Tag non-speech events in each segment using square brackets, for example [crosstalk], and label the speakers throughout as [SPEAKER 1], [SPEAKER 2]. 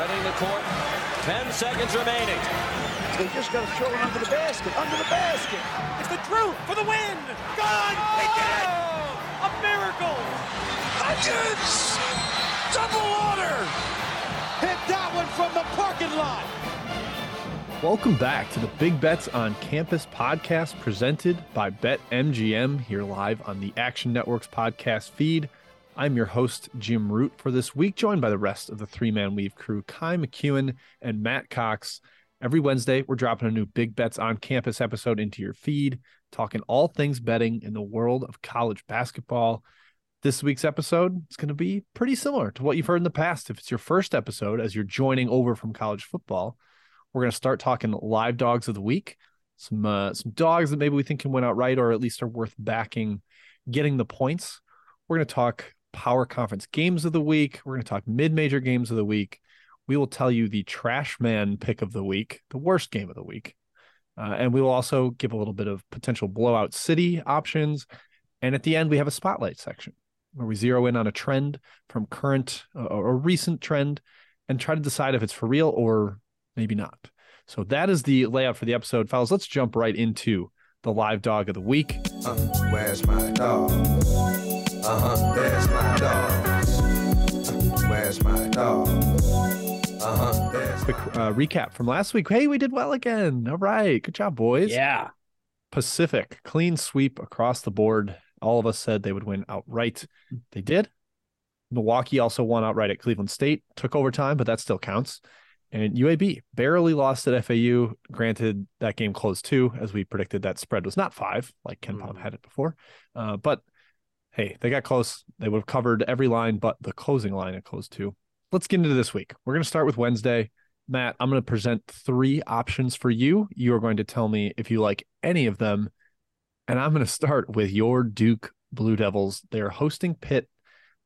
[SPEAKER 1] Spreading the court. Ten seconds remaining.
[SPEAKER 2] They just got to throw it under the basket, under the basket.
[SPEAKER 3] It's the Drew for the win. Gone. They did it. A miracle.
[SPEAKER 2] Legends! Double order!
[SPEAKER 3] Hit that one from the parking lot.
[SPEAKER 4] Welcome back to the Big Bets on Campus podcast presented by BetMGM here live on the Action Networks podcast feed. I'm your host, Jim Root, for this week, joined by the rest of the three man weave crew, Ky McKeown and Matt Cox. Every Wednesday, we're dropping a new Big Bets on Campus episode into your feed, talking all things betting in the world of college basketball. This week's episode is going to be pretty similar to what you've heard in the past. If it's your first episode as you're joining over from college football, we're going to start talking live dogs of the week, some uh, some dogs that maybe we think can win outright or at least are worth backing, getting the points. We're going to talk power conference games of the week. We're going to talk mid major games of the week. We will tell you the trash man pick of the week, the worst game of the week. Uh, and we will also give a little bit of potential blowout city options. And at the end, we have a spotlight section where we zero in on a trend from current uh, or recent trend and try to decide if it's for real or maybe not. So that is the layout for the episode, fellas. Let's jump right into the live dog of the week.
[SPEAKER 5] Uh, where's my dog? Uh huh, there's my dog. Uh, where's my dog? Uh huh, there's
[SPEAKER 4] Quick uh, recap from last week. Hey, we did well again. All right. Good job, boys.
[SPEAKER 6] Yeah.
[SPEAKER 4] Pacific, clean sweep across the board. All of us said they would win outright. They did. Milwaukee also won outright at Cleveland State, took overtime, but that still counts. And UAB barely lost at FAU. Granted, that game closed too, as we predicted that spread was not five, like KenPom had it before. Uh, but hey, they got close. They would have covered every line but the closing line at close two. Let's get into this week. We're going to start with Wednesday. Matt, I'm going to present three options for you. You are going to tell me if you like any of them. And I'm going to start with your Duke Blue Devils. They're hosting Pitt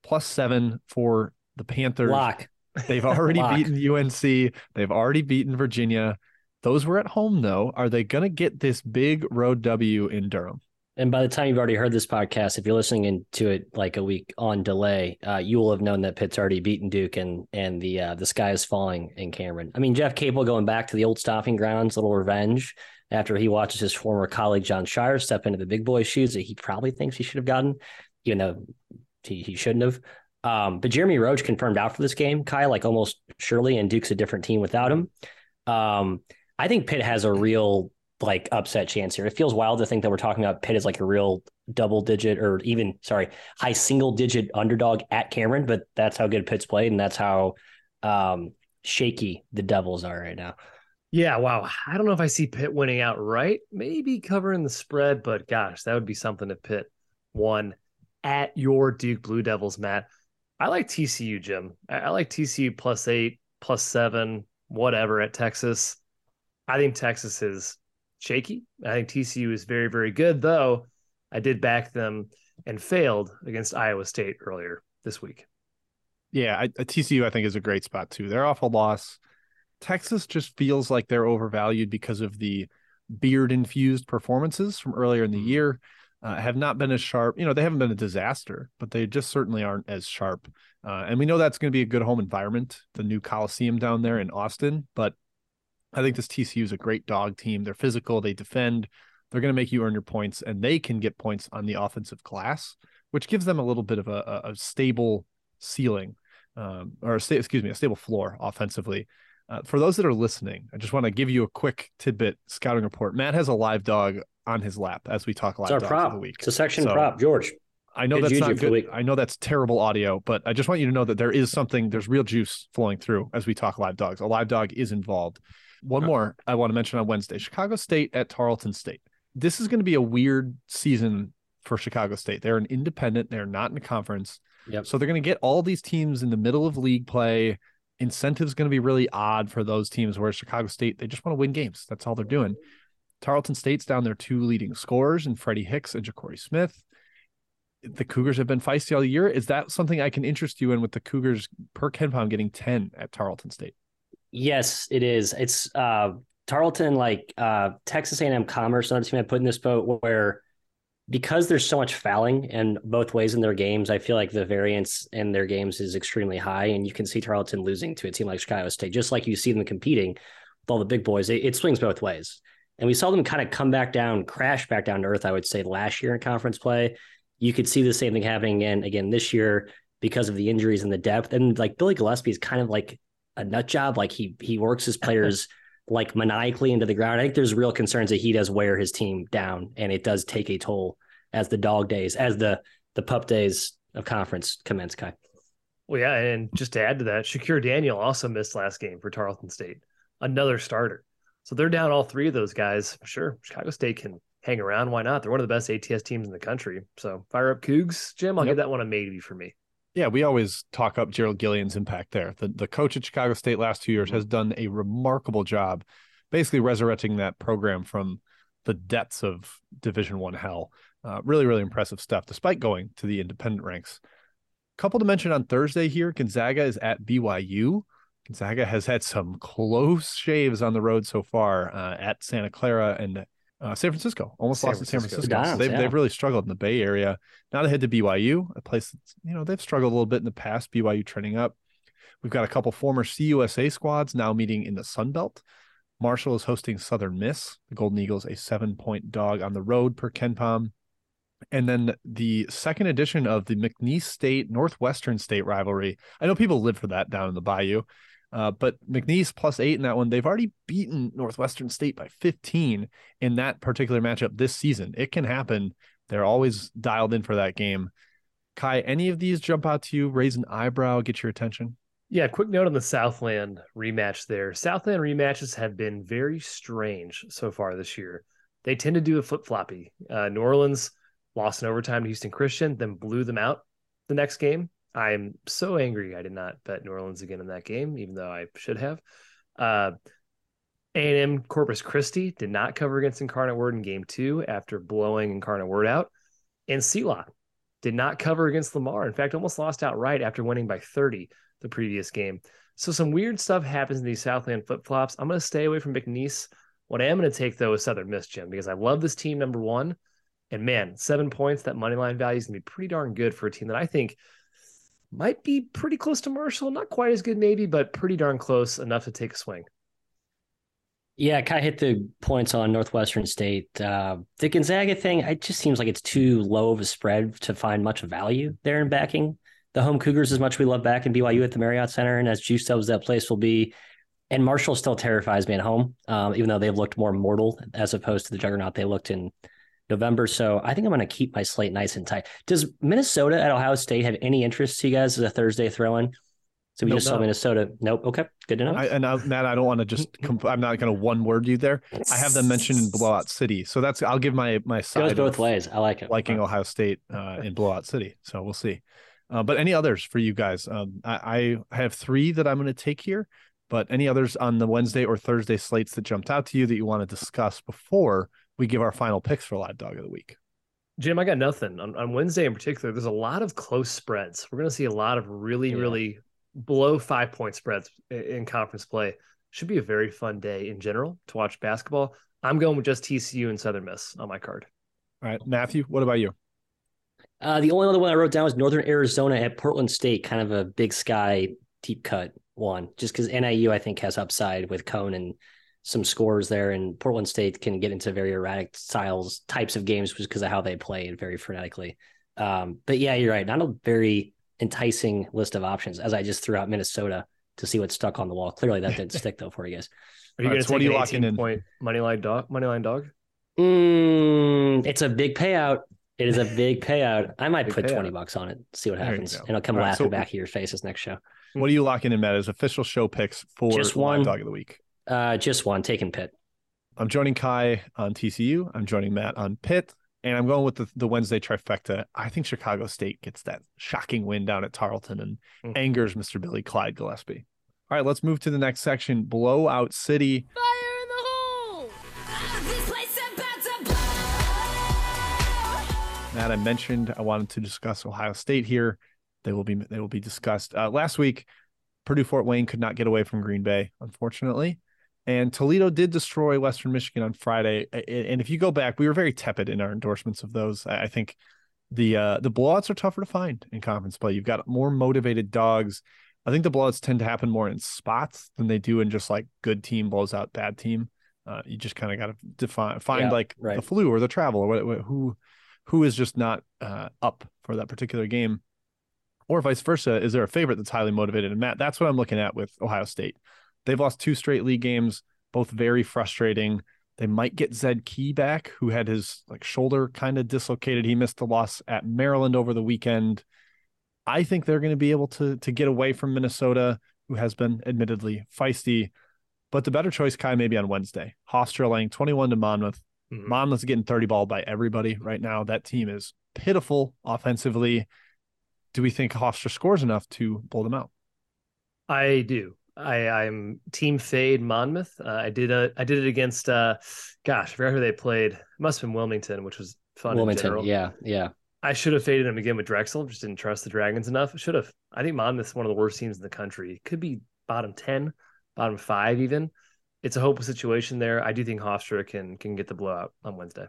[SPEAKER 4] plus seven for the Panthers.
[SPEAKER 6] Lock.
[SPEAKER 4] They've already [laughs]
[SPEAKER 6] Lock.
[SPEAKER 4] beaten UNC. They've already beaten Virginia. Those were at home, though. Are they going to get this big road W in Durham?
[SPEAKER 6] And by the time you've already heard this podcast, if you're listening into it like a week on delay, uh, you will have known that Pitt's already beaten Duke and and the uh, the sky is falling in Cameron. I mean, Jeff Capel going back to the old stomping grounds, little revenge after he watches his former colleague Jon Scheyer step into the big boy shoes that he probably thinks he should have gotten, even though he, he shouldn't have. Um, but Jeremy Roach confirmed out for this game, Kyle, like almost surely, and Duke's a different team without him. Um, I think Pitt has a real like upset chance here. It feels wild to think that we're talking about Pitt as like a real double digit or even sorry, high single digit underdog at Cameron, but that's how good Pitt's played and that's how um, shaky the Devils are right now.
[SPEAKER 7] Yeah, wow. I don't know if I see Pitt winning outright. Maybe covering the spread, but gosh, that would be something if Pitt won at your Duke Blue Devils, Matt. I like TCU, Jim. I, I like TCU plus eight, plus seven, whatever at Texas. I think Texas is shaky. I think TCU is very, very good, though. I did back them and failed against Iowa State earlier this week.
[SPEAKER 4] Yeah, I, TCU I think is a great spot too. They're off a loss. Texas just feels like they're overvalued because of the beard infused performances from earlier in the year. uh, have not been as sharp. You know, they haven't been a disaster, but they just certainly aren't as sharp. Uh, and we know that's going to be a good home environment, the new Coliseum down there in Austin. But I think this TCU is a great dog team. They're physical, they defend, they're going to make you earn your points, and they can get points on the offensive glass, which gives them a little bit of a, a stable ceiling, um, or a sta- excuse me, a stable floor offensively. Uh, for those that are listening, I just want to give you a quick tidbit scouting report. Matt has a live dog on his lap as we talk live
[SPEAKER 6] it's our prop.
[SPEAKER 4] of the week.
[SPEAKER 6] It's a section so, prop, George.
[SPEAKER 4] I know that's not good. I know that's terrible audio, but I just want you to know that there is something, there's real juice flowing through as we talk live dogs. A live dog is involved. One more I want to mention on Wednesday Chicago State at Tarleton State. This is going to be a weird season for Chicago State. They're an independent, they're not in a conference.
[SPEAKER 6] Yep.
[SPEAKER 4] So they're going to get all these teams in the middle of league play. Incentives going to be really odd for those teams, whereas Chicago State, they just want to win games. That's all they're doing. Tarleton State's down their two leading scorers and Freddy Hicks and Jakorie Smith. The Cougars have been feisty all year. Is that something I can interest you in with the Cougars per KenPom getting 10 at Tarleton State?
[SPEAKER 6] Yes, it is. It's uh Tarleton, like uh Texas A&M Commerce, another team I put in this boat where because there's so much fouling and both ways in their games, I feel like the variance in their games is extremely high. And you can see Tarleton losing to a team like Chicago State, just like you see them competing with all the big boys. It, it swings both ways. And we saw them kind of come back down, crash back down to earth, I would say, last year in conference play. You could see the same thing happening again, again this year because of the injuries and the depth. And like Billy Gillispie is kind of like a nut job. Like he he works his [laughs] players like maniacally into the ground. I think there's real concerns that he does wear his team down, and it does take a toll as the dog days, as the the pup days of conference commence. Ky.
[SPEAKER 7] Well, yeah, and just to add to that, Shakir Daniel also missed last game for Tarleton State, another starter. So they're down all three of those guys. Sure, Chicago State can hang around. Why not? They're one of the best ATS teams in the country. So fire up Cougs, Jim. I'll yep. give that one a maybe for me.
[SPEAKER 4] Yeah, we always talk up Gerald Gillion's impact there. The the coach at Chicago State last two years has done a remarkable job, basically resurrecting that program from the depths of Division One hell. Uh, really, really impressive stuff, despite going to the independent ranks. Couple to mention on Thursday here, Gonzaga is at BYU. Gonzaga has had some close shaves on the road so far uh, at Santa Clara and uh, San Francisco. Almost San lost Francisco. to San Francisco. Downs, so they've, yeah. they've really struggled in the Bay Area. Now they head to BYU, a place that's, you know, they've struggled a little bit in the past. BYU trending up. We've got a couple former CUSA squads now meeting in the Sun Belt. Marshall is hosting Southern Miss. The Golden Eagles, a seven point dog on the road per KenPom. And then the second edition of the McNeese State Northwestern State rivalry. I know people live for that down in the Bayou. Uh, but McNeese plus eight in that one. They've already beaten Northwestern State by 15 in that particular matchup this season. It can happen. They're always dialed in for that game. Ky, any of these jump out to you, raise an eyebrow, get your attention?
[SPEAKER 7] Yeah, quick note on the Southland rematch there. Southland rematches have been very strange so far this year. They tend to do a flip floppy. Uh, New Orleans lost in overtime to Houston Christian, then blew them out the next game. I'm so angry I did not bet New Orleans again in that game, even though I should have. Uh, A&M Corpus Christi did not cover against Incarnate Word in game two after blowing Incarnate Word out. And SELA did not cover against Lamar. In fact, almost lost outright after winning by 30 the previous game. So some weird stuff happens in these Southland flip flops. I'm going to stay away from McNeese. What I am going to take though is Southern Miss, Jim, because I love this team. Number one, and man, seven points. That money line value is going to be pretty darn good for a team that I think might be pretty close to Marshall. Not quite as good, maybe, but pretty darn close enough to take a swing.
[SPEAKER 6] Yeah, kind of hit the points on Northwestern State. Uh, the Gonzaga thing, it just seems like it's too low of a spread to find much value there in backing the home Cougars as much we love back in BYU at the Marriott Center and as juiced up that place will be. And Marshall still terrifies me at home, um, even though they've looked more mortal as opposed to the juggernaut they looked in November. So I think I'm going to keep my slate nice and tight. Does Minnesota at Ohio State have any interest to you guys as a Thursday throw in? So we nope, just saw no. Minnesota. Nope. Okay. Good to know.
[SPEAKER 4] I, and I, Matt, I don't want to just. [laughs] Comp- I'm not going to one word you there. I have them mentioned in Blowout City, so that's. I'll give my my side.
[SPEAKER 6] It goes both ways. I like it.
[SPEAKER 4] Liking Ohio State uh, [laughs] in Blowout City, so we'll see. Uh, but any others for you guys? Um, I, I have three that I'm going to take here. But any others on the Wednesday or Thursday slates that jumped out to you that you want to discuss before we give our final picks for Live Dog of the Week?
[SPEAKER 7] Jim, I got nothing. On, on Wednesday in particular, there's a lot of close spreads. We're going to see a lot of really, yeah. really below five point spreads in, in conference play. Should be a very fun day in general to watch basketball. I'm going with just TCU and Southern Miss on my card.
[SPEAKER 4] All right, Matthew, what about you?
[SPEAKER 6] Uh, the only other one I wrote down was Northern Arizona at Portland State, kind of a big sky deep cut one, just because NIU I think has upside with Cone and some scores there, and Portland State can get into very erratic styles types of games just because of how they play very frenetically. Um, but yeah, you're right. Not a very enticing list of options as I just threw out Minnesota to see what stuck on the wall. Clearly that didn't stick though for you guys.
[SPEAKER 7] Are you going to take an 18 point money line dog? Money line dog?
[SPEAKER 6] Mm, it's a big payout. It is a big payout. I might
[SPEAKER 7] Big
[SPEAKER 6] put
[SPEAKER 7] payout.
[SPEAKER 6] 20 bucks on it, see what happens. And I'll come
[SPEAKER 4] All right,
[SPEAKER 6] laughing
[SPEAKER 4] so-
[SPEAKER 6] back to your faces next show.
[SPEAKER 4] What are you locking in, Matt, as official show picks for
[SPEAKER 6] Just one.
[SPEAKER 4] dog of the week?
[SPEAKER 6] Uh, just one, taking Pitt.
[SPEAKER 4] I'm joining Ky on TCU. I'm joining Matt on Pitt, and I'm going with the, the Wednesday trifecta. I think Chicago State gets that shocking win down at Tarleton and
[SPEAKER 7] Mhm.
[SPEAKER 4] angers Mr. Billy Clyde Gillispie. All right, let's move to the next section. Blowout City.
[SPEAKER 8] Fire in the hole! This place about to blow!
[SPEAKER 4] Matt, I mentioned I wanted to discuss Ohio State here. They will be they will be discussed. Uh, last week, Purdue Fort Wayne could not get away from Green Bay, unfortunately, and Toledo did destroy Western Michigan on Friday. And if you go back, we were very tepid in our endorsements of those. I think the uh, the blowouts are tougher to find in conference play. You've got more motivated dogs. I think the blowouts tend to happen more in spots than they do in just like good team blows out bad team. Uh, you just kind of got to define find
[SPEAKER 6] Yeah,
[SPEAKER 4] like
[SPEAKER 6] right.
[SPEAKER 4] the flu or the travel or what, what, who who is just not uh, up for that particular game, or vice versa. Is there a favorite that's highly motivated? And Matt, that's what I'm looking at with Ohio State. They've lost two straight league games, both very frustrating. They might get Zed Key back, who had his like shoulder kind of dislocated. He missed the loss at Maryland over the weekend. I think they're going to be able to to get away from Minnesota, who has been admittedly feisty. But the better choice, Ky, maybe on Wednesday. Hofstra laying 21 to Monmouth.
[SPEAKER 7] Mhm.
[SPEAKER 4] Monmouth's getting 30 ball by everybody right now. That team is pitiful offensively. Do we think Hofstra scores enough to blow them out?
[SPEAKER 7] I do. I, I'm team fade Monmouth. Uh, I did a I did it against uh gosh, I forgot who they played. It must have been Wilmington, which was fun in
[SPEAKER 6] Wilmington.
[SPEAKER 7] general.
[SPEAKER 6] Yeah, yeah.
[SPEAKER 7] I should have faded him again with Drexel. Just didn't trust the Dragons enough. Should have. I think Monmouth's one of the worst teams in the country. Could be bottom ten, bottom five even. It's a hopeless situation there. I do think Hofstra can can get the blowout on Wednesday.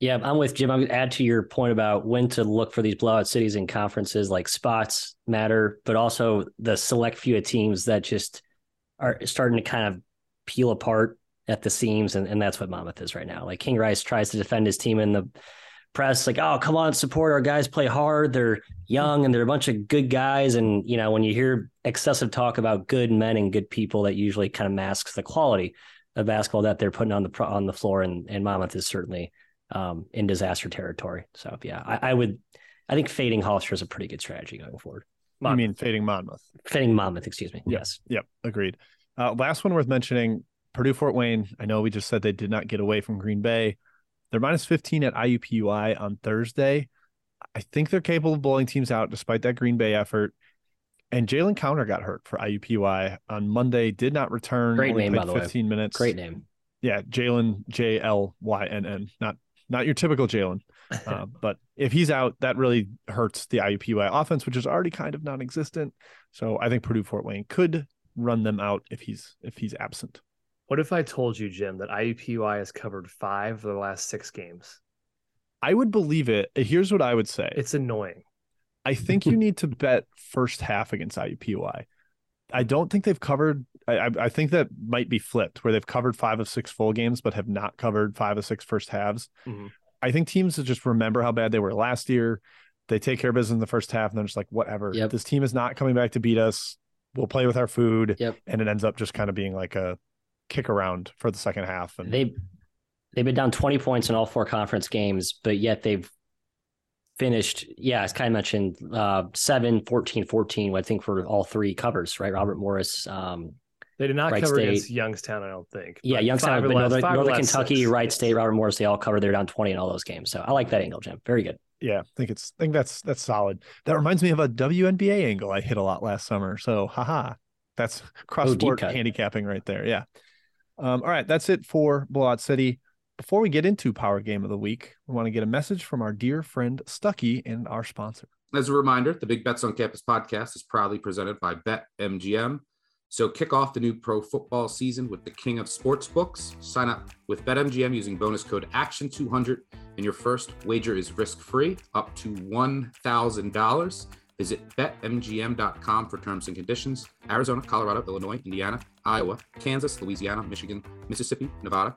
[SPEAKER 6] Yeah, I'm with Jim. I would add to your point about when to look for these blowout cities and conferences. Like spots matter, but also the select few of teams that just are starting to kind of peel apart at the seams, and, and that's what Monmouth is right now. Like King Rice tries to defend his team in the press, like, "Oh, come on, support our guys, play hard. They're young and they're a bunch of good guys." And you know, when you hear excessive talk about good men and good people, that usually kind of masks the quality of basketball that they're putting on the on the floor. And and Monmouth is certainly um, in disaster territory. So yeah, I, I would, I think fading Hollister is a pretty good strategy going forward.
[SPEAKER 4] I mean, fading Monmouth.
[SPEAKER 6] Fading Monmouth, excuse me. Yes.
[SPEAKER 4] Yep. Agreed. Uh, last one worth mentioning Purdue Fort Wayne. I know we just said they did not get away from Green Bay. They're minus 15 at IUPUI on Thursday. I think they're capable of blowing teams out despite that Green Bay effort. And Jlynn Counter got hurt for IUPUI on Monday, did not return.
[SPEAKER 6] Great name, by the way.
[SPEAKER 4] 15 minutes.
[SPEAKER 6] Great name.
[SPEAKER 4] Yeah, Jlynn J L Y N N, not not your typical Jalen. [laughs] Uh, but if he's out, that really hurts the IUPUI offense, which is already kind of non-existent. So I think Purdue Fort Wayne could run them out if he's if he's absent.
[SPEAKER 7] What if I told you, Jim, that IUPUI has covered five of the last six games?
[SPEAKER 4] I would believe it. Here's what I would say.
[SPEAKER 7] It's annoying.
[SPEAKER 4] I think you need to bet first half against IUPUI. I don't think they've covered. I, I- think that might be flipped, where they've covered five of six full games, but have not covered five of six first halves.
[SPEAKER 7] Mhm.
[SPEAKER 4] I think teams just remember how bad they were last year. They take care of business in the first half, and they're just like, whatever.
[SPEAKER 6] Yep.
[SPEAKER 4] This team is not coming back to beat us. We'll play with our food,
[SPEAKER 6] Yep.
[SPEAKER 4] and it ends up just kind of being like a kick around for the second half. And
[SPEAKER 6] They they've been down 20 points in all four conference games, but yet they've finished, yeah, as Ky mentioned, uh 7, 14, 14, I think for all three covers, right? Robert Morris, um,
[SPEAKER 7] They did not
[SPEAKER 6] Wright
[SPEAKER 7] cover
[SPEAKER 6] State.
[SPEAKER 7] against Youngstown, I don't think.
[SPEAKER 6] yeah,
[SPEAKER 7] But
[SPEAKER 6] Youngstown,
[SPEAKER 7] five
[SPEAKER 6] but
[SPEAKER 7] the last-
[SPEAKER 6] Northern,
[SPEAKER 7] five
[SPEAKER 6] Northern Kentucky,
[SPEAKER 7] six.
[SPEAKER 6] Wright State, Robert Morris, they all covered. They're down 20 in all those games. So I like that angle, Jim. Very good.
[SPEAKER 4] yeah, I think it's I think that's that's solid. That reminds me of a WNBA angle I hit a lot last summer. So haha. That's [laughs] cross
[SPEAKER 6] Oh,
[SPEAKER 4] sport
[SPEAKER 6] cut.
[SPEAKER 4] handicapping right there. Yeah. Um, all right, that's it for Blowout City. Before we get into Power Game of the Week, we want to get a message from our dear friend Stuckey and our sponsor.
[SPEAKER 9] As a reminder, the Big Bets on Campus podcast is proudly presented by BetMGM. So kick off the new pro football season with the king of sports books. Sign up with BetMGM using bonus code ACTION200 and your first wager is risk-free up to $1,000. Visit betmgm.com for terms and conditions. Arizona, Colorado, Illinois, Indiana, Iowa, Kansas, Louisiana, Michigan, Mississippi, Nevada,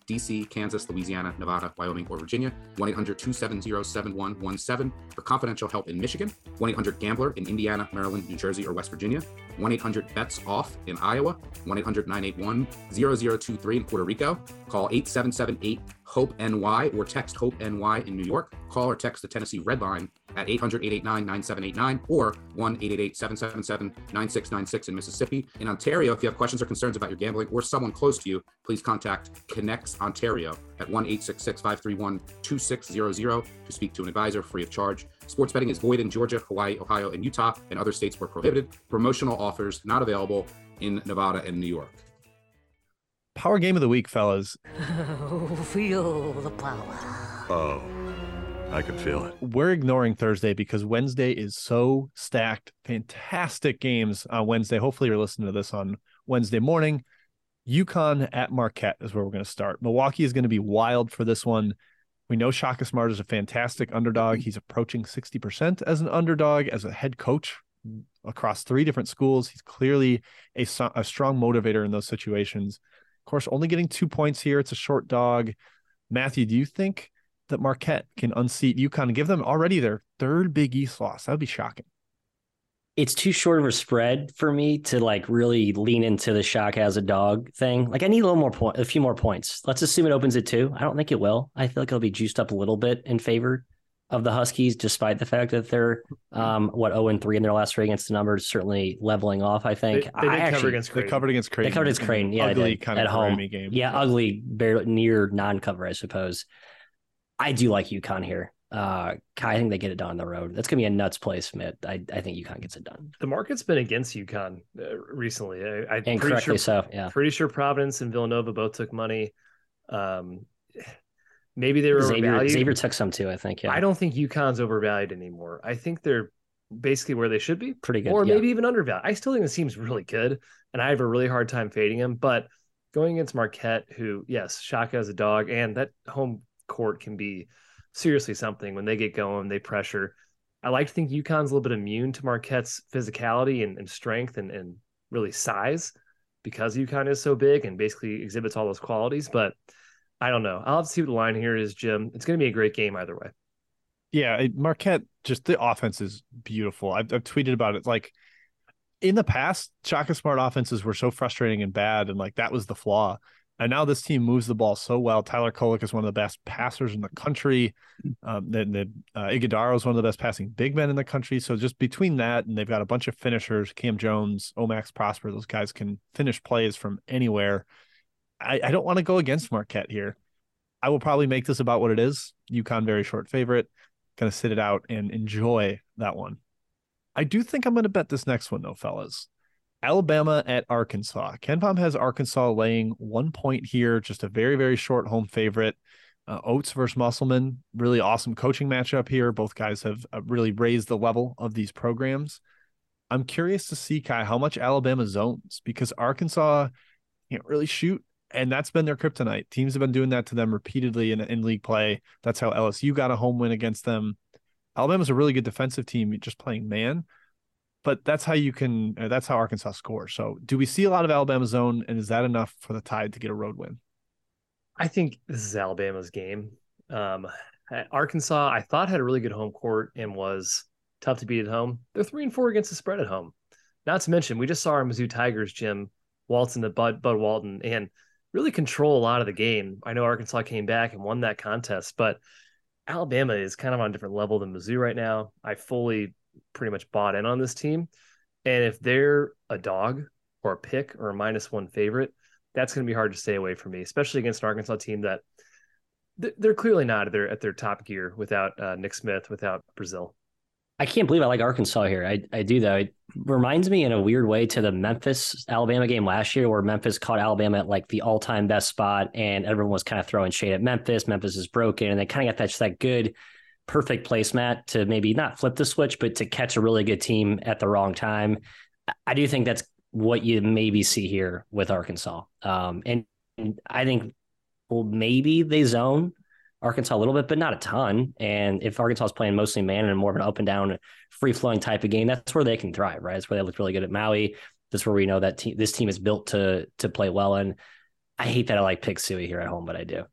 [SPEAKER 9] DC, Kansas, Louisiana, Nevada, Wyoming, or Virginia. 1 800 270 7117 for confidential help in Michigan. 1 800 Gambler in Indiana, Maryland, New Jersey, or West Virginia. 1 800 Bets Off in Iowa. 1 800 981 0023 in Puerto Rico. Call 8778 HOPE NY or text HOPE NY in New York. Call or text the Tennessee Red Line at 800 889 9789 or 1 888 777 9696 in Mississippi. In Ontario, if you have questions or concerns about your gambling or someone close to you, please contact ConnexOntario at 1 866 531 2600 to speak to an advisor free of charge. Sports betting is void in Georgia, Hawaii, Ohio, and Utah, and other states where prohibited. Promotional offers not available in Nevada and New York.
[SPEAKER 4] Power game of the week, fellas. [laughs]
[SPEAKER 8] Feel the power.
[SPEAKER 10] Oh, I can feel it.
[SPEAKER 4] We're ignoring Thursday because Wednesday is so stacked. Fantastic games on Wednesday. Hopefully, you're listening to this on Wednesday morning. UConn at Marquette is where we're going to start. Milwaukee is going to be wild for this one. We know Shaka Smart is a fantastic underdog. He's approaching 60% as an underdog, as a head coach across three different schools. He's clearly a, a strong motivator in those situations. Of course, only getting two points here. It's a short dog. Matthew, do you think that Marquette can unseat UConn and give them already their third Big East loss? That would be shocking.
[SPEAKER 6] It's too short of a spread for me to like really lean into the shock as a dog thing. Like I need a little more point, a few more points. Let's assume it opens at two. I don't think it will. I feel like it'll be juiced up a little bit in favor of the Huskies, despite the fact that they're um, what zero and three in their last three against the numbers, certainly leveling off. I think
[SPEAKER 7] they, they
[SPEAKER 6] I
[SPEAKER 7] did
[SPEAKER 6] actually,
[SPEAKER 7] cover against Creighton.
[SPEAKER 4] They covered against Creighton.
[SPEAKER 6] They covered against Creighton. Yeah,
[SPEAKER 4] ugly kind
[SPEAKER 6] at
[SPEAKER 4] of
[SPEAKER 6] home
[SPEAKER 4] game.
[SPEAKER 6] Yeah, ugly, barely near non-cover, I suppose. I do like UConn here. Uh, I think they get it done on the road. That's gonna be a nuts place, Mitt. I, I think UConn gets it done.
[SPEAKER 7] The market's been against UConn uh, recently. I, I'm
[SPEAKER 6] And
[SPEAKER 7] pretty
[SPEAKER 6] correctly
[SPEAKER 7] sure,
[SPEAKER 6] so. Yeah.
[SPEAKER 7] Pretty sure Providence and Villanova both took money. Um, maybe they were
[SPEAKER 6] Xavier,
[SPEAKER 7] overvalued.
[SPEAKER 6] Xavier took some too. I think. Yeah.
[SPEAKER 7] I don't think UConn's overvalued anymore. I think they're basically where they should be,
[SPEAKER 6] pretty good.
[SPEAKER 7] or
[SPEAKER 6] yeah.
[SPEAKER 7] maybe even undervalued. I still think this team's really good, and I have a really hard time fading him. But going against Marquette, who yes, Shaka as a dog, and that home court can be seriously something when they get going. They pressure. I like to think UConn's a little bit immune to Marquette's physicality and, and strength and, and really size because UConn is so big and basically exhibits all those qualities. But I don't know. I'll have to see what the line here is, Jim. It's going to be a great game either way.
[SPEAKER 4] Yeah, Marquette, just the offense is beautiful. I've, I've tweeted about it. Like in the past, Shaka Smart offenses were so frustrating and bad, and like that was the flaw. And now this team moves the ball so well. Tyler Kolek is one of the best passers in the country. Um, then the, uh, Ighodaro is one of the best passing big men in the country. So just between that, and they've got a bunch of finishers, Cam Jones, Omax Prosper, those guys can finish plays from anywhere. I, I don't want to go against Marquette here. I will probably make this about what it is. UConn very short favorite. Gonna sit it out and enjoy that one. I do think I'm gonna bet this next one though, fellas. Alabama at Arkansas. KenPom has Arkansas laying one point here, just a very, very short home favorite. Uh, Oats versus Musselman, really awesome coaching matchup here. Both guys have uh, really raised the level of these programs. I'm curious to see, Ky, how much Alabama zones because Arkansas can't really shoot, and that's been their kryptonite. Teams have been doing that to them repeatedly in, in league play. That's how LSU got a home win against them. Alabama's a really good defensive team, just playing man but that's how you can uh, that's how arkansas scores so do we see a lot of alabama zone and is that enough for the tide to get a road win
[SPEAKER 7] I think this is Alabama's game. Um, Arkansas, I thought had a really good home court and was tough to beat at home. They're three and four against the spread at home. Not to mention, we just saw our Mizzou Tigers, Jim Walton, the Bud Bud Walton, and really control a lot of the game. I know Arkansas came back and won that contest, but Alabama is kind of on a different level than Mizzou right now. I fully pretty much bought in on this team. And if they're a dog or a pick or a minus one favorite, that's going to be hard to stay away from me, especially against an Arkansas team that they're clearly not at their at their top gear without uh, Nick Smith, without Brazile.
[SPEAKER 6] I can't believe I like Arkansas here. I, I do though. It reminds me in a weird way to the Memphis Alabama game last year, where Memphis caught Alabama at like the all time best spot, and everyone was kind of throwing shade at Memphis. Memphis is broken, and they kind of got that just that good, perfect placemat to maybe not flip the switch, but to catch a really good team at the wrong time. I do think that's what you maybe see here with Arkansas. Um, and, and I think well maybe they zone Arkansas a little bit, but not a ton. And if Arkansas is playing mostly man and more of an up and down, free flowing type of game, that's where they can thrive, right? That's where they look really good at Maui. That's where we know that te- this team is built to to play well. And I hate that I like pick Suey here at home, but I do.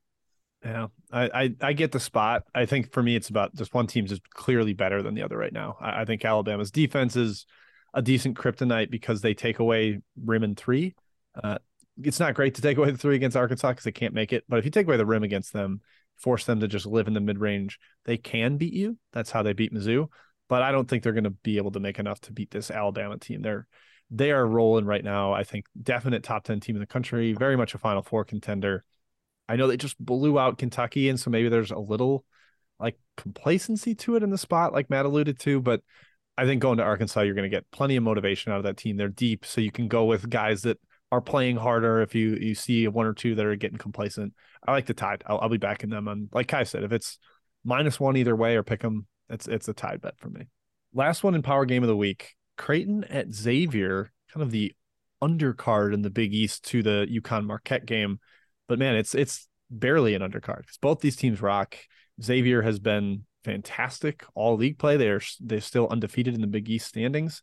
[SPEAKER 4] Yeah, I, I, I get the spot. I think for me, it's about just one team's just clearly better than the other right now. I, I think Alabama's defense is a decent kryptonite because they take away rim and three. Uh, it's not great to take away the three against Arkansas because they can't make it. But if you take away the rim against them, force them to just live in the mid range, they can beat you. That's how they beat Mizzou. But I don't think they're going to be able to make enough to beat this Alabama team. They're they are rolling right now. I think definite top ten team in the country, very much a Final Four contender. I know they just blew out Kentucky, and so maybe there's a little like complacency to it in the spot, like Matt alluded to. But I think going to Arkansas, you're going to get plenty of motivation out of that team. They're deep, so you can go with guys that are playing harder. If you you see one or two that are getting complacent, I like the tide. I'll, I'll be backing them on. Like Ky said, if it's minus one either way or pick them, it's it's a tide bet for me. Last one in power game of the week: Creighton at Xavier, kind of the undercard in the Big East to the UConn Marquette game. But man, it's it's barely an undercard because both these teams rock. Xavier has been fantastic all league play. They're they're still undefeated in the Big East standings,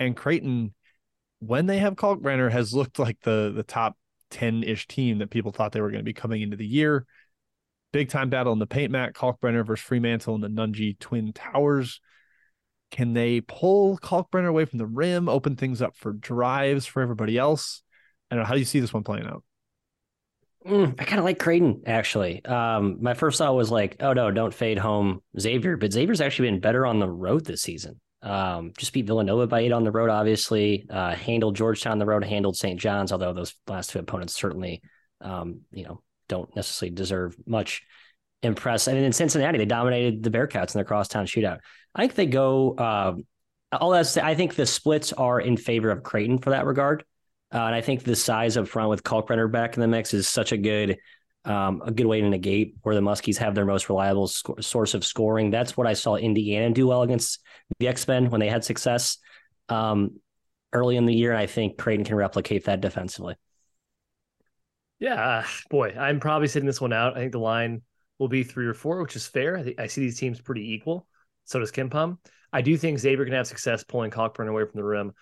[SPEAKER 4] and Creighton, when they have Kalkbrenner, has looked like the the top ten ish team that people thought they were going to be coming into the year. Big time battle in the paint mat, Kalkbrenner versus Freemantle and the Nunge Twin Towers. Can they pull Kalkbrenner away from the rim, open things up for drives for everybody else? I don't know. How do you see this one playing out?
[SPEAKER 6] Mm, I kind of like Creighton actually. Um, my first thought was like, oh no, don't fade home Xavier, but Xavier's actually been better on the road this season. Um, just beat Villanova by eight on the road, obviously. Uh, handled Georgetown on the road, handled St. John's, although those last two opponents certainly, um, you know, don't necessarily deserve much impress. I mean, in Cincinnati, they dominated the Bearcats in their crosstown shootout. I think they go. Uh, all that I think the splits are in favor of Creighton for that regard. Uh, and I think the size up front with Kalkbrenner back in the mix is such a good um, a good way to negate where the Muskies have their most reliable sc- source of scoring. That's what I saw Indiana do well against the X Men when they had success um, early in the year. And I think Creighton can replicate that defensively.
[SPEAKER 7] Yeah, boy, I'm probably sitting this one out. I think the line will be three or four, which is fair. I, I see these teams pretty equal. So does KenPom. I do think Xavier can have success pulling Cockburn away from the rim.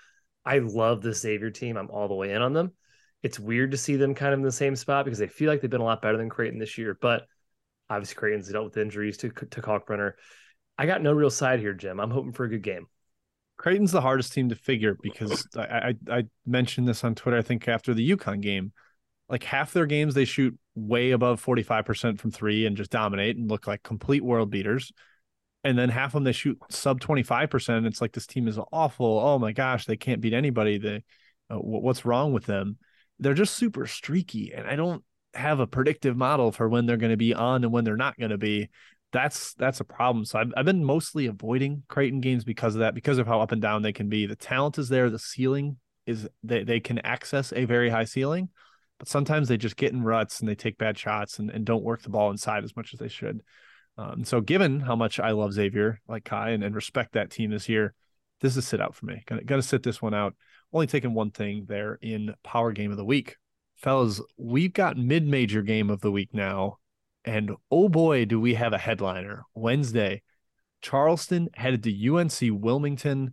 [SPEAKER 7] I love the Xavier team. I'm all the way in on them. It's weird to see them kind of in the same spot because they feel like they've been a lot better than Creighton this year. But obviously, Creighton's dealt with injuries to to Kalkbrenner. I got no real side here, Jim. I'm hoping for a good game.
[SPEAKER 4] Creighton's the hardest team to figure because I, I, I mentioned this on Twitter. I think after the UConn game, like half their games they shoot way above 45% from three and just dominate and look like complete world beaters and then half of them they shoot sub 25% and it's like this team is awful oh my gosh they can't beat anybody they uh, what's wrong with them they're just super streaky and i don't have a predictive model for when they're going to be on and when they're not going to be that's that's a problem so I've, I've been mostly avoiding creighton games because of that because of how up and down they can be the talent is there the ceiling is they, they can access a very high ceiling but sometimes they just get in ruts and they take bad shots and, and don't work the ball inside as much as they should um, so given how much I love Xavier, like Ky, and, and respect that team this year, this is sit out for me. Gonna, gotta sit this one out. Only taking one thing there in power game of the week. Fellas, we've got mid major game of the week now. And oh boy, do we have a headliner. Wednesday, Charleston headed to UNC Wilmington,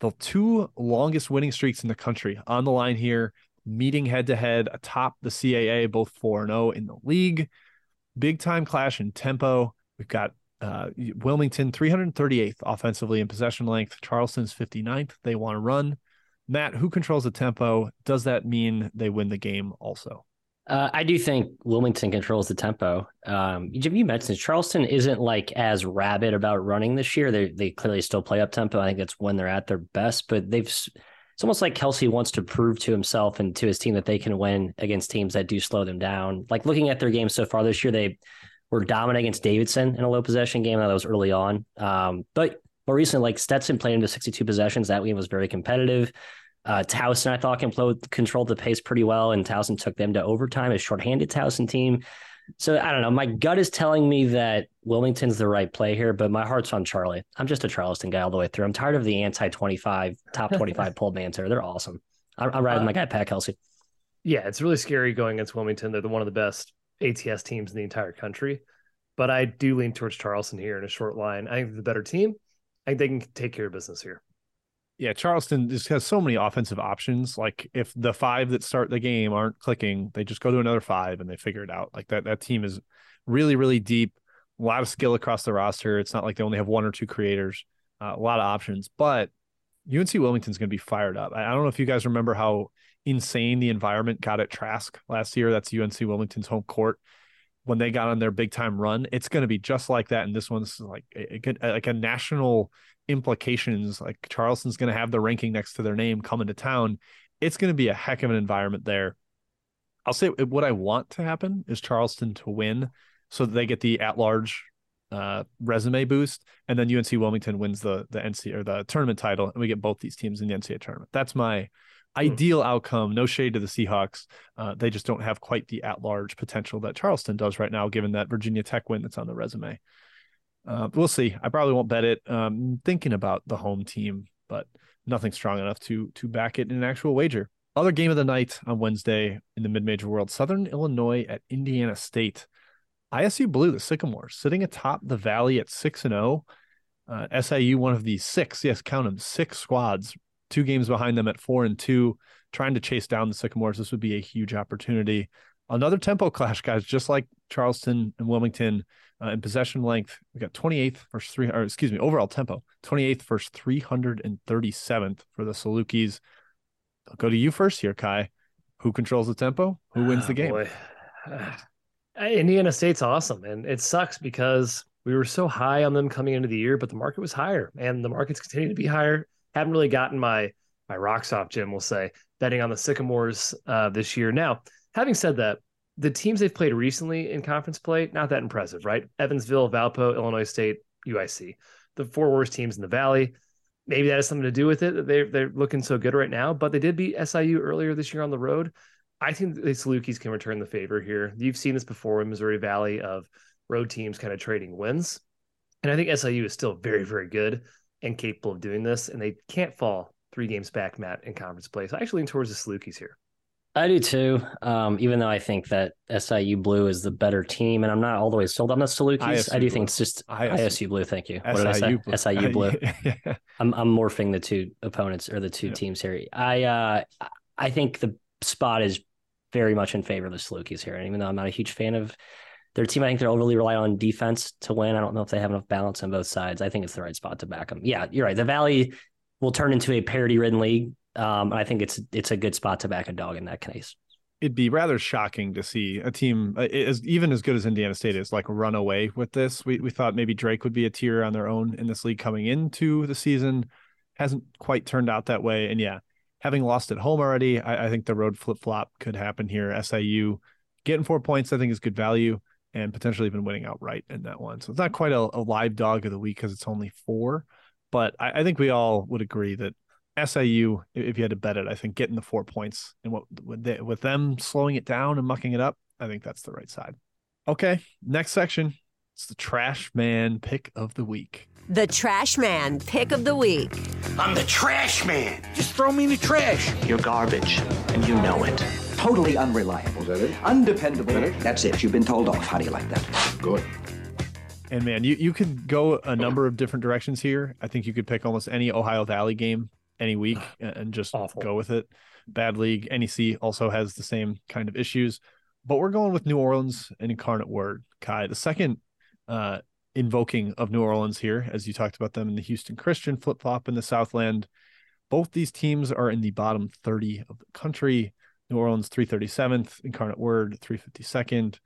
[SPEAKER 4] the two longest winning streaks in the country on the line here, meeting head to head atop the CAA, both 4 0 in the league. Big time clash in tempo. We've got uh, Wilmington 338th offensively in possession length. Charleston's 59th. They want to run. Matt, who controls the tempo? Does that mean they win the game also?
[SPEAKER 6] Uh, I do think Wilmington controls the tempo. Um, you mentioned Charleston isn't like as rabid about running this year. They they clearly still play up tempo. I think that's when they're at their best. But they've it's almost like Kelsey wants to prove to himself and to his team that they can win against teams that do slow them down. Like looking at their games so far this year, they were dominant against Davidson in a low possession game. That was early on. Um, but more recently, like Stetson played into 62 possessions. That game was very competitive. Uh, Towson, I thought, controlled, controlled the pace pretty well, and Towson took them to overtime. A shorthanded Towson team. So I don't know. My gut is telling me that Wilmington's the right play here, but my heart's on Charlie. I'm just a Charleston guy all the way through. I'm tired of the anti 25, top 25 [laughs] pulled banter. They're awesome. I'm, I'm riding uh, my guy, Pat Kelsey.
[SPEAKER 7] Yeah, it's really scary going against Wilmington. They're the, one of the best ATS teams in the entire country. But I do lean towards Charleston here in a short line. I think the better team. I think they can take care of business here.
[SPEAKER 4] Yeah, Charleston just has so many offensive options. Like if the five that start the game aren't clicking, they just go to another five and they figure it out. Like that that team is really really deep, a lot of skill across the roster. It's not like they only have one or two creators, uh, a lot of options. But UNC Wilmington's going to be fired up. I, I don't know if you guys remember how insane the environment got at Trask last year. That's UNC Wilmington's home court when they got on their big time run. It's going to be just like that, and this one's like a, like a national implications. Like Charleston's going to have the ranking next to their name coming to town. It's going to be a heck of an environment there. I'll say what I want to happen is Charleston to win so that they get the at large uh, resume boost, and then UNC Wilmington wins the the NC or the tournament title, and we get both these teams in the NCAA tournament. That's my. Ideal outcome. No shade to the Seahawks, uh, they just don't have quite the at large potential that Charleston does right now, given that Virginia Tech win that's on the resume. Uh, we'll see. I probably won't bet it. Um, thinking about the home team, but nothing strong enough to to back it in an actual wager. Other game of the night on Wednesday in the mid-major world: Southern Illinois at Indiana State. ISU Blue, the Sycamores, sitting atop the Valley at six and zero. Oh. Uh, SIU, one of the six, yes, count them, six squads, two games behind them at four and two, trying to chase down the Sycamores. This would be a huge opportunity. Another tempo [laughs] clash, guys, just like Charleston and Wilmington uh, in possession length. We got 28th versus three, or excuse me, overall tempo, 28th versus 337th for the Salukis. I'll go to you first here, Ky. Who controls the tempo? Who wins the game?
[SPEAKER 7] Indiana State's awesome, and it sucks because we were so high on them coming into the year, but the market was higher, and the markets continue to be higher. Haven't really gotten my my rocks off, Jim. We'll say betting on the Sycamores uh, this year. Now, having said that, the teams they've played recently in conference play not that impressive, right? Evansville, Valpo, Illinois State, UIC, the four worst teams in the Valley. Maybe that has something to do with it that they're they're looking so good right now. But they did beat SIU earlier this year on the road. I think the Salukis can return the favor here. You've seen this before in Missouri Valley of road teams kind of trading wins. And I think SIU is still very, very good and capable of doing this. And they can't fall three games back, Matt, in conference play. So I actually lean towards the Salukis here.
[SPEAKER 6] I do too. Um, even though I think that SIU Blue is the better team, and I'm not all the way sold on the Salukis. ISU I do Blue. think it's just ISU, ISU Blue. Thank you. What did I say? Blue. SIU Blue. [laughs] I'm I'm morphing the two opponents or the two teams here. I uh, I think the spot is very much in favor of the Salukis here. And even though I'm not a huge fan of their team, I think they're overly rely on defense to win. I don't know if they have enough balance on both sides. I think it's the right spot to back them. Yeah, you're right. The Valley will turn into a parity ridden league. Um, I think it's it's a good spot to back a dog in that case.
[SPEAKER 4] It'd be rather shocking to see a team as even as good as Indiana State is like run away with this. We we thought maybe Drake would be a tier on their own in this league coming into the season. Hasn't quite turned out that way. And yeah, having lost at home already, I, I think the road flip flop could happen here. SIU getting four points, I think, is good value and potentially even winning outright in that one. So it's not quite a, a live dog of the week because it's only four, but I, I, think we all would agree that SIU, if you had to bet it, I think getting the four points and what with, they, with them slowing it down and mucking it up, I think that's the right side. Okay, next section. It's the trash man pick of the week.
[SPEAKER 11] The Trash Man Pick of the Week.
[SPEAKER 12] I'm the Trash Man. Just throw me in the trash.
[SPEAKER 13] You're garbage, and you know it.
[SPEAKER 14] Totally unreliable.
[SPEAKER 15] Is that it?
[SPEAKER 14] Undependable.
[SPEAKER 15] That it?
[SPEAKER 14] That's it. You've been told off. How do you like that?
[SPEAKER 15] Good.
[SPEAKER 4] And man, you, you could go a number of different directions here. I think you could pick almost any Ohio Valley game any week [sighs] and just Awful. go with it. Bad league. NEC also has the same kind of issues, but we're going with New Orleans and Incarnate Word. Ky. the second uh, invoking of New Orleans here, as you talked about them in the Houston Christian flip flop in the Southland. Both these teams are in the bottom 30 of the country. New Orleans 337th, Incarnate Word 352nd.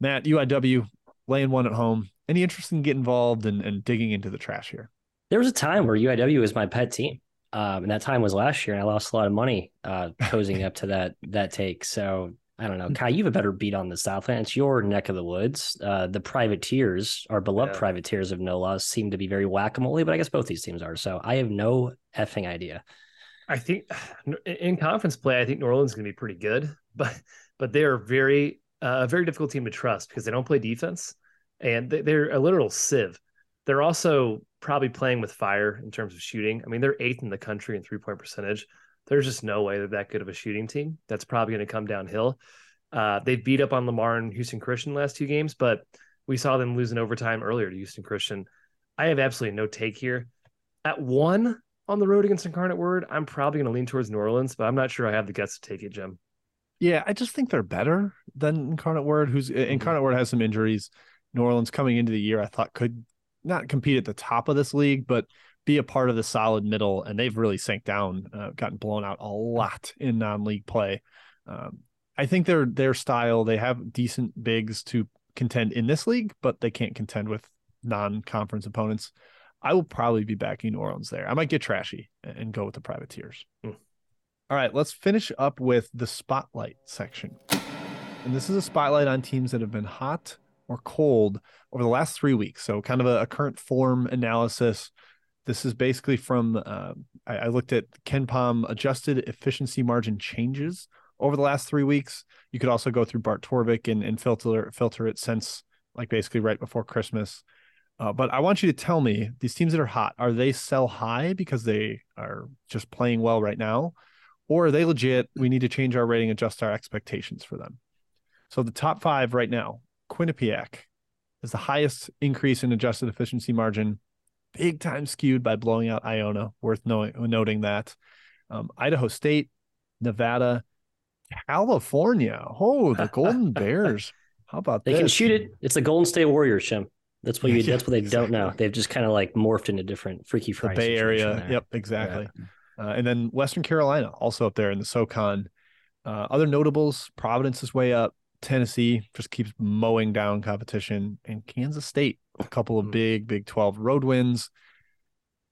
[SPEAKER 4] Matt, UIW laying one at home. Any interest in getting involved and, and digging into the trash here?
[SPEAKER 6] There was a time where UIW was my pet team. Um, and that time was last year, and I lost a lot of money uh, cozying up to that that take. So I don't know. [laughs] Ky, you have a better beat on the Southland. It's your neck of the woods. Uh, the privateers, our beloved
[SPEAKER 7] Yeah.
[SPEAKER 6] privateers of no laws, seem to be very whack a mole, but I guess both these teams are. So I have no effing idea.
[SPEAKER 7] I think [sighs] in conference play, I think New Orleans is going to be pretty good, [laughs] but but they're very uh, a very difficult team to trust because they don't play defense and they- they're a literal sieve. They're also probably playing with fire in terms of shooting. I mean, they're eighth in the country in three point percentage. There's just no way they're that good of a shooting team. That's probably going to come downhill. Uh, they beat up on Lamar and Houston Christian last two games, but we saw them lose overtime earlier to Houston Christian. I have absolutely no take here. At one on the road against Incarnate Word, I'm probably going to lean towards New Orleans, but I'm not sure I have the guts to take it, Jim.
[SPEAKER 4] Yeah, I just think they're better than Incarnate Word, who's
[SPEAKER 7] Mm-hmm.
[SPEAKER 4] Incarnate Word has some injuries. New Orleans coming into the year, I thought could not compete at the top of this league, but be a part of the solid middle. And they've really sank down, uh, gotten blown out a lot in non-league play. Um, I think their their style, they have decent bigs to contend in this league, but they can't contend with non-conference opponents. I will probably be backing New Orleans there. I might get trashy and go with the privateers.
[SPEAKER 7] Mm.
[SPEAKER 4] All right, let's finish up with the spotlight section. And this is a spotlight on teams that have been hot or cold over the last three weeks. So, kind of a, a current form analysis. This is basically from, uh, I, I looked at KenPom adjusted efficiency margin changes over the last three weeks. You could also go through Bart Torvik and, and filter, filter it since like basically right before Christmas. Uh, but I want you to tell me these teams that are hot, are they sell high because they are just playing well right now? Or are they legit? We need to change our rating, adjust our expectations for them. So the top five right now, Quinnipiac is the highest increase in adjusted efficiency margin, big time skewed by blowing out Iona. Worth knowing, noting that. Um, Idaho State, Nevada, California. Oh, the Golden [laughs] Bears. How about
[SPEAKER 6] They
[SPEAKER 4] this?
[SPEAKER 6] can shoot it. It's the Golden State Warriors, Jim. That's what you.
[SPEAKER 4] Yeah,
[SPEAKER 6] that's what they don't know. They've just kind of like morphed into different freaky
[SPEAKER 4] the Bay Area.
[SPEAKER 6] there.
[SPEAKER 4] Yep, exactly. Uh, and then Western Carolina, also up there in the SoCon. Uh, other notables: Providence is way up. Tennessee just keeps mowing down competition, and Kansas State, a couple of big Big Twelve road wins.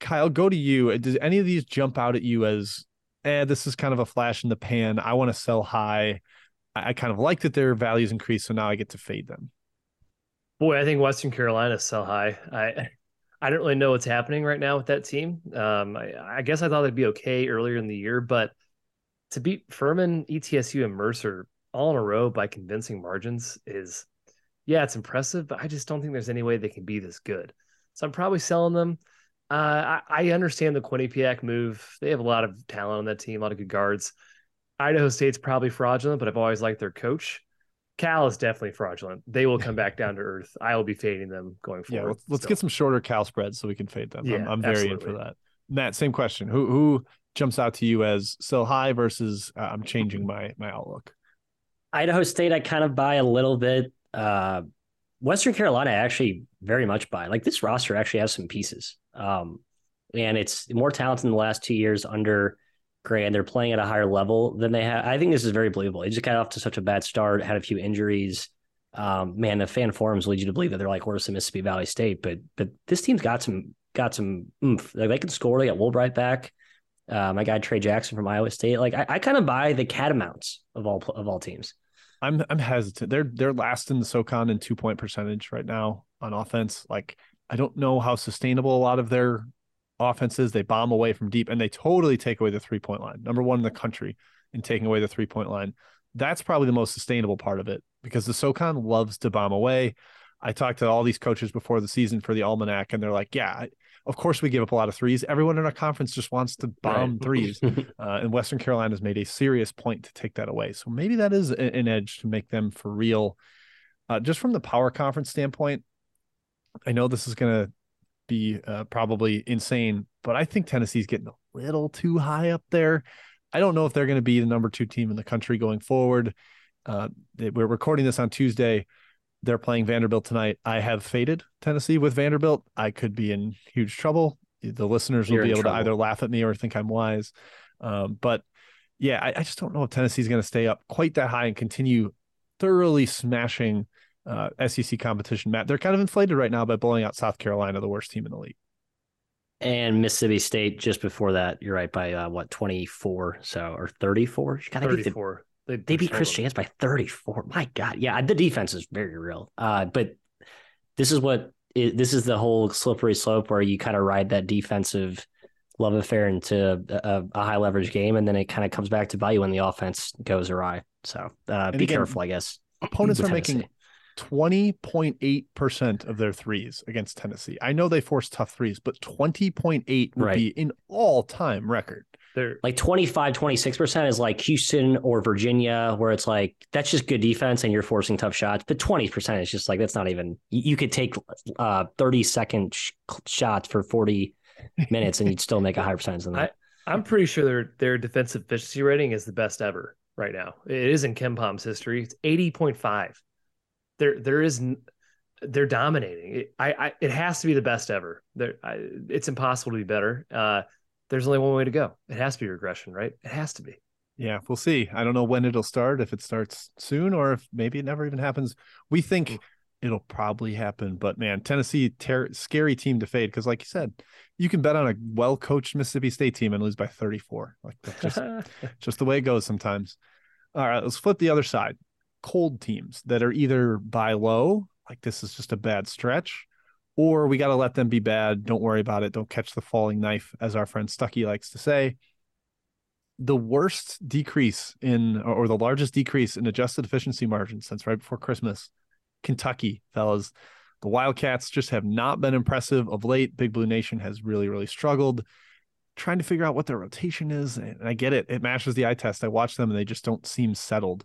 [SPEAKER 4] Kyle, go to you. Does any of these jump out at you as, eh, this is kind of a flash in the pan? I want to sell high. I, I kind of like that their values increase, so now I get to fade them.
[SPEAKER 7] Boy, I think Western Carolina sell high. I I don't really know what's happening right now with that team. Um, I, I guess I thought they'd be okay earlier in the year, but to beat Furman, ETSU, and Mercer all in a row by convincing margins is, yeah, it's impressive, but I just don't think there's any way they can be this good. So I'm probably selling them. Uh, I, I understand the Quinnipiac move. They have a lot of talent on that team, a lot of good guards. Idaho State's probably fraudulent, but I've always liked their coach. Cal is definitely fraudulent. They will come back down to [laughs] earth. I will be fading them going
[SPEAKER 4] Yeah,
[SPEAKER 7] forward.
[SPEAKER 4] let's, let's
[SPEAKER 7] So,
[SPEAKER 4] get some shorter Cal spreads so we can fade them. I'm,
[SPEAKER 7] Yeah,
[SPEAKER 4] I'm very in for that. Matt, same question. Who who jumps out to you as sell high versus uh, I'm changing my my outlook?
[SPEAKER 6] Idaho State, I kind of buy a little bit. Uh, Western Carolina, I actually very much buy. Like this roster actually has some pieces, um, and it's more talented in the last two years under Gray, and they're playing at a higher level than they have. I think this is very believable. They just got off to such a bad start, had a few injuries. Um, man, the fan forums lead you to believe that they're like worse than Mississippi Valley State, but but this team's got some got some oomph. Like they can score. They got Woolbright back. Uh, my guy Trey Jackson from Iowa State. Like I, I kind of buy the catamounts of all of all teams.
[SPEAKER 4] I'm I'm hesitant. They're they're last in the SoCon in two point percentage right now on offense. Like I don't know how sustainable a lot of their offense is. They bomb away from deep and they totally take away the three point line. Number one in the country in taking away the three point line. That's probably the most sustainable part of it because the SoCon loves to bomb away. I talked to all these coaches before the season for the almanac, and they're like, "Yeah, of course we give up a lot of threes. Everyone in our conference just wants to bomb
[SPEAKER 6] Right.
[SPEAKER 4] threes." [laughs] uh, and Western Carolina has made a serious point to take that away. So maybe that is an edge to make them for real. Uh, just from the power conference standpoint, I know this is going to be uh, probably insane, but I think Tennessee's getting a little too high up there. I don't know if they're going to be the number two team in the country going forward. Uh, they- we're recording this on Tuesday. They're playing Vanderbilt tonight. I have faded Tennessee with Vanderbilt. I could be in huge trouble. The listeners will
[SPEAKER 6] You're
[SPEAKER 4] be able
[SPEAKER 6] trouble.
[SPEAKER 4] to either laugh at me or think I'm wise. Um, but yeah, I, I just don't know if Tennessee's going to stay up quite that high and continue thoroughly smashing uh, SEC competition. Matt, they're kind of inflated right now by blowing out South Carolina, the worst team in the league.
[SPEAKER 6] and Mississippi State just before that. You're right by uh, what 24 so or 34. You gotta get the
[SPEAKER 7] 34. They,
[SPEAKER 6] they beat Chris Jans by 34. My God. Yeah, the defense is very real. Uh, but this is what it, this is the whole slippery slope where you kind of ride that defensive love affair into a, a high leverage game, and then it kind of comes back to bite you when the offense goes awry. So uh, be again, careful, I guess.
[SPEAKER 4] Opponents are making 20.8% of their threes against Tennessee. I know they force tough threes, but 20.8 would right. be an all time record.
[SPEAKER 6] They're like 25, 26% is like Houston or Virginia, where it's like that's just good defense and you're forcing tough shots. But 20% is just like that's not even, you could take uh, 30 second sh- shots for 40 [laughs] minutes and you'd still make a higher percentage than that.
[SPEAKER 7] I, I'm pretty sure their their defensive efficiency rating is the best ever right now. It is in KenPom's history. It's 80.5 there there is they're dominating. It, I, I it has to be the best ever. There, I, it's impossible to be better. Uh, there's only one way to go. It has to be regression, right? It has to be.
[SPEAKER 4] Yeah, we'll see. I don't know when it'll start. If it starts soon, or if maybe it never even happens. We think mm. it'll probably happen, but man, Tennessee, ter- scary team to fade because, like you said, you can bet on a well coached Mississippi State team and lose by 34. Like that's just [laughs] just the way it goes sometimes. All right, let's flip the other side cold teams that are either buy low, like this is just a bad stretch, or we got to let them be bad. Don't worry about it. Don't catch the falling knife, as our friend Stuckey likes to say. The worst decrease in, or the largest decrease in adjusted efficiency margin since right before Christmas, Kentucky, fellas. The Wildcats just have not been impressive of late. Big Blue Nation has really, really struggled trying to figure out what their rotation is. And I get it. It matches the eye test. I watch them and they just don't seem settled.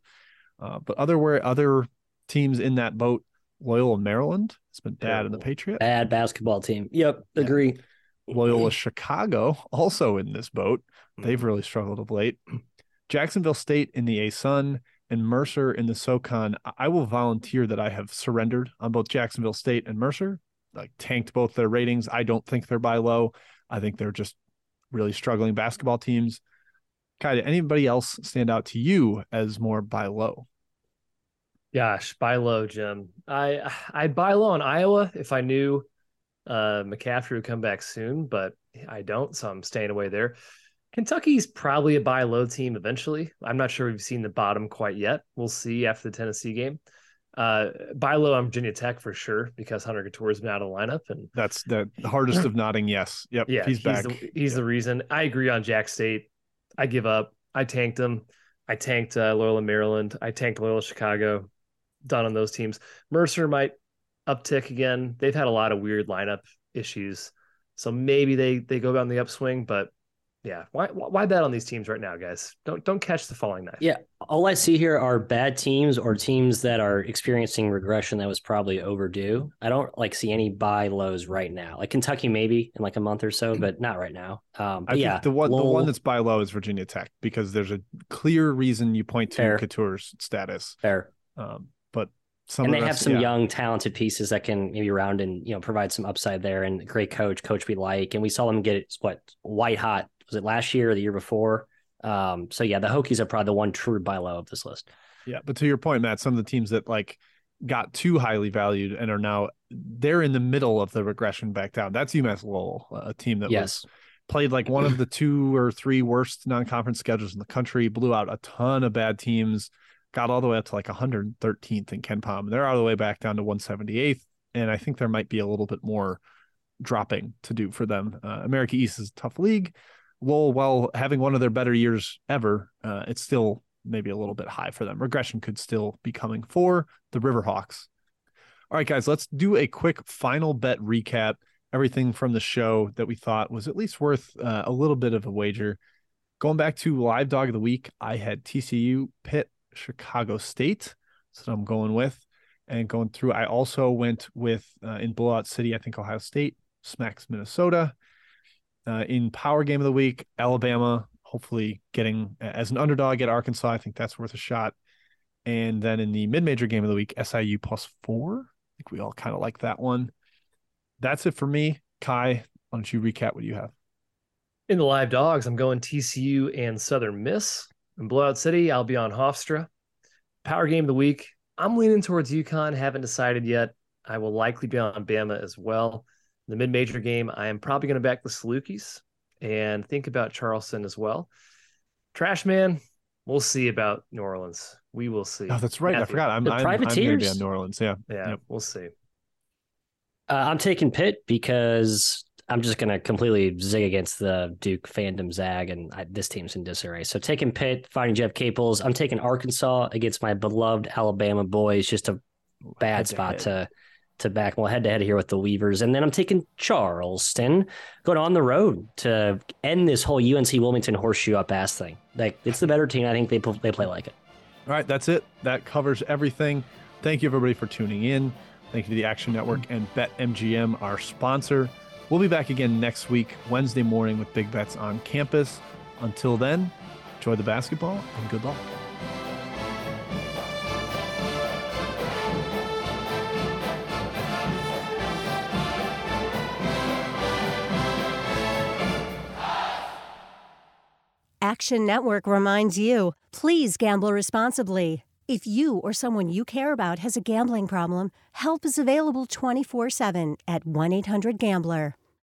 [SPEAKER 4] Uh, but other where other teams in that boat, Loyola Maryland it's been bad in the Patriot.
[SPEAKER 6] Bad basketball team. Yep, agree.
[SPEAKER 4] Loyola Chicago [laughs] also in this boat. They've mm-hmm. really struggled of late. Jacksonville State in the ASUN and Mercer in the SoCon. I will volunteer that I have surrendered on both Jacksonville State and Mercer. Like tanked both their ratings. I don't think they're by low. I think they're just really struggling basketball teams. Ky, did anybody else stand out to you as more buy low?
[SPEAKER 7] Gosh, buy low, Jim. I I'd buy low on Iowa if I knew uh, McCaffery would come back soon, but I don't, so I'm staying away there. Kentucky's probably a buy low team eventually. I'm not sure we've seen the bottom quite yet. We'll see after the Tennessee game. Uh, buy low on Virginia Tech for sure because Hunter Cattoor's been out of lineup, and
[SPEAKER 4] that's the hardest of nodding. Yes, yep,
[SPEAKER 7] yeah,
[SPEAKER 4] he's, he's back.
[SPEAKER 7] The, he's yep. the reason. I agree on Jack State. I give up. I tanked them. I tanked uh, Loyola Maryland. I tanked Loyola Chicago. Done on those teams. Mercer might uptick again. They've had a lot of weird lineup issues, so maybe they they go on the upswing. But yeah, why why bet on these teams right now, guys? Don't don't catch the falling knife.
[SPEAKER 6] Yeah, all I see here are bad teams or teams that are experiencing regression that was probably overdue. I don't like see any buy lows right now. Like Kentucky maybe in like a month or so, but not right now. Um, I yeah,
[SPEAKER 4] the one the one that's buy low is Virginia Tech because there's a clear reason you point to Fair. Cattoor's status.
[SPEAKER 6] Fair.
[SPEAKER 4] Um, but some
[SPEAKER 6] and they have some yeah. young talented pieces that can maybe round and you know provide some upside there and great coach coach we like and we saw them get what white hot was it last year or the year before? Um, so yeah, the Hokies are probably the one true buy low of this list.
[SPEAKER 4] Yeah, but to your point, Matt, some of the teams that like got too highly valued and are now they're in the middle of the regression back down. That's UMass Lowell, a team that yes. was played like one of the two or three worst non-conference schedules in the country, blew out a ton of bad teams, got all the way up to like 113th in KenPom. They're all the way back down to 178th, and I think there might be a little bit more dropping to do for them. Uh, America East is a tough league. Lowell, while having one of their better years ever, uh, it's still maybe a little bit high for them. Regression could still be coming for the Riverhawks. All right, guys, let's do a quick final bet recap. Everything from the show that we thought was at least worth uh, a little bit of a wager. Going back to live dog of the week, I had TCU, Pitt, Chicago State. So I'm going with. And going through, I also went with uh, in Blowout City, I think Ohio State smacks Minnesota. Uh, in power game of the week, Alabama, hopefully getting as an underdog at Arkansas. I think that's worth a shot. And then in the mid major game of the week, SIU plus four. I think we all kind of like that one. That's it for me. Ky, why don't you recap what you have?
[SPEAKER 7] In the live dogs, I'm going TCU and Southern Miss. In Blowout City, I'll be on Hofstra. Power game of the week, I'm leaning towards UConn. Haven't decided yet. I will likely be on Bama as well the mid major game, I am probably going to back the Salukis and think about Charleston as well. Trash man, We'll see about New Orleans. We will see.
[SPEAKER 4] Oh, that's right. I forgot. I'm,
[SPEAKER 6] The
[SPEAKER 4] I'm, I'm going to be
[SPEAKER 6] Privateers?
[SPEAKER 4] on New Orleans. Yeah.
[SPEAKER 7] Yeah,
[SPEAKER 4] Yep.
[SPEAKER 7] we'll see.
[SPEAKER 6] Uh, I'm taking Pitt because I'm just going to completely zig against the Duke fandom zag, and I, this team's in disarray. So taking Pitt, finding Jeff Capels. I'm taking Arkansas against my beloved Alabama boys. Just a bad
[SPEAKER 4] head to
[SPEAKER 6] spot
[SPEAKER 4] head.
[SPEAKER 6] to to back. Well, head to head here with the Weavers, and then I'm taking Charleston, going on the road to end this whole UNC Wilmington horseshoe up ass thing. Like it's the better team. I think they they play like it.
[SPEAKER 4] All right, that's it. That covers everything. Thank you, everybody, for tuning in. Thank you to the Action Network and BetMGM, our sponsor. We'll be back again next week, Wednesday morning, with Big Bets on campus. Until then, enjoy the basketball and good luck.
[SPEAKER 11] Action Network reminds you please gamble responsibly. If you or someone you care about has a gambling problem, help is available 24 7 at 1 800 Gambler.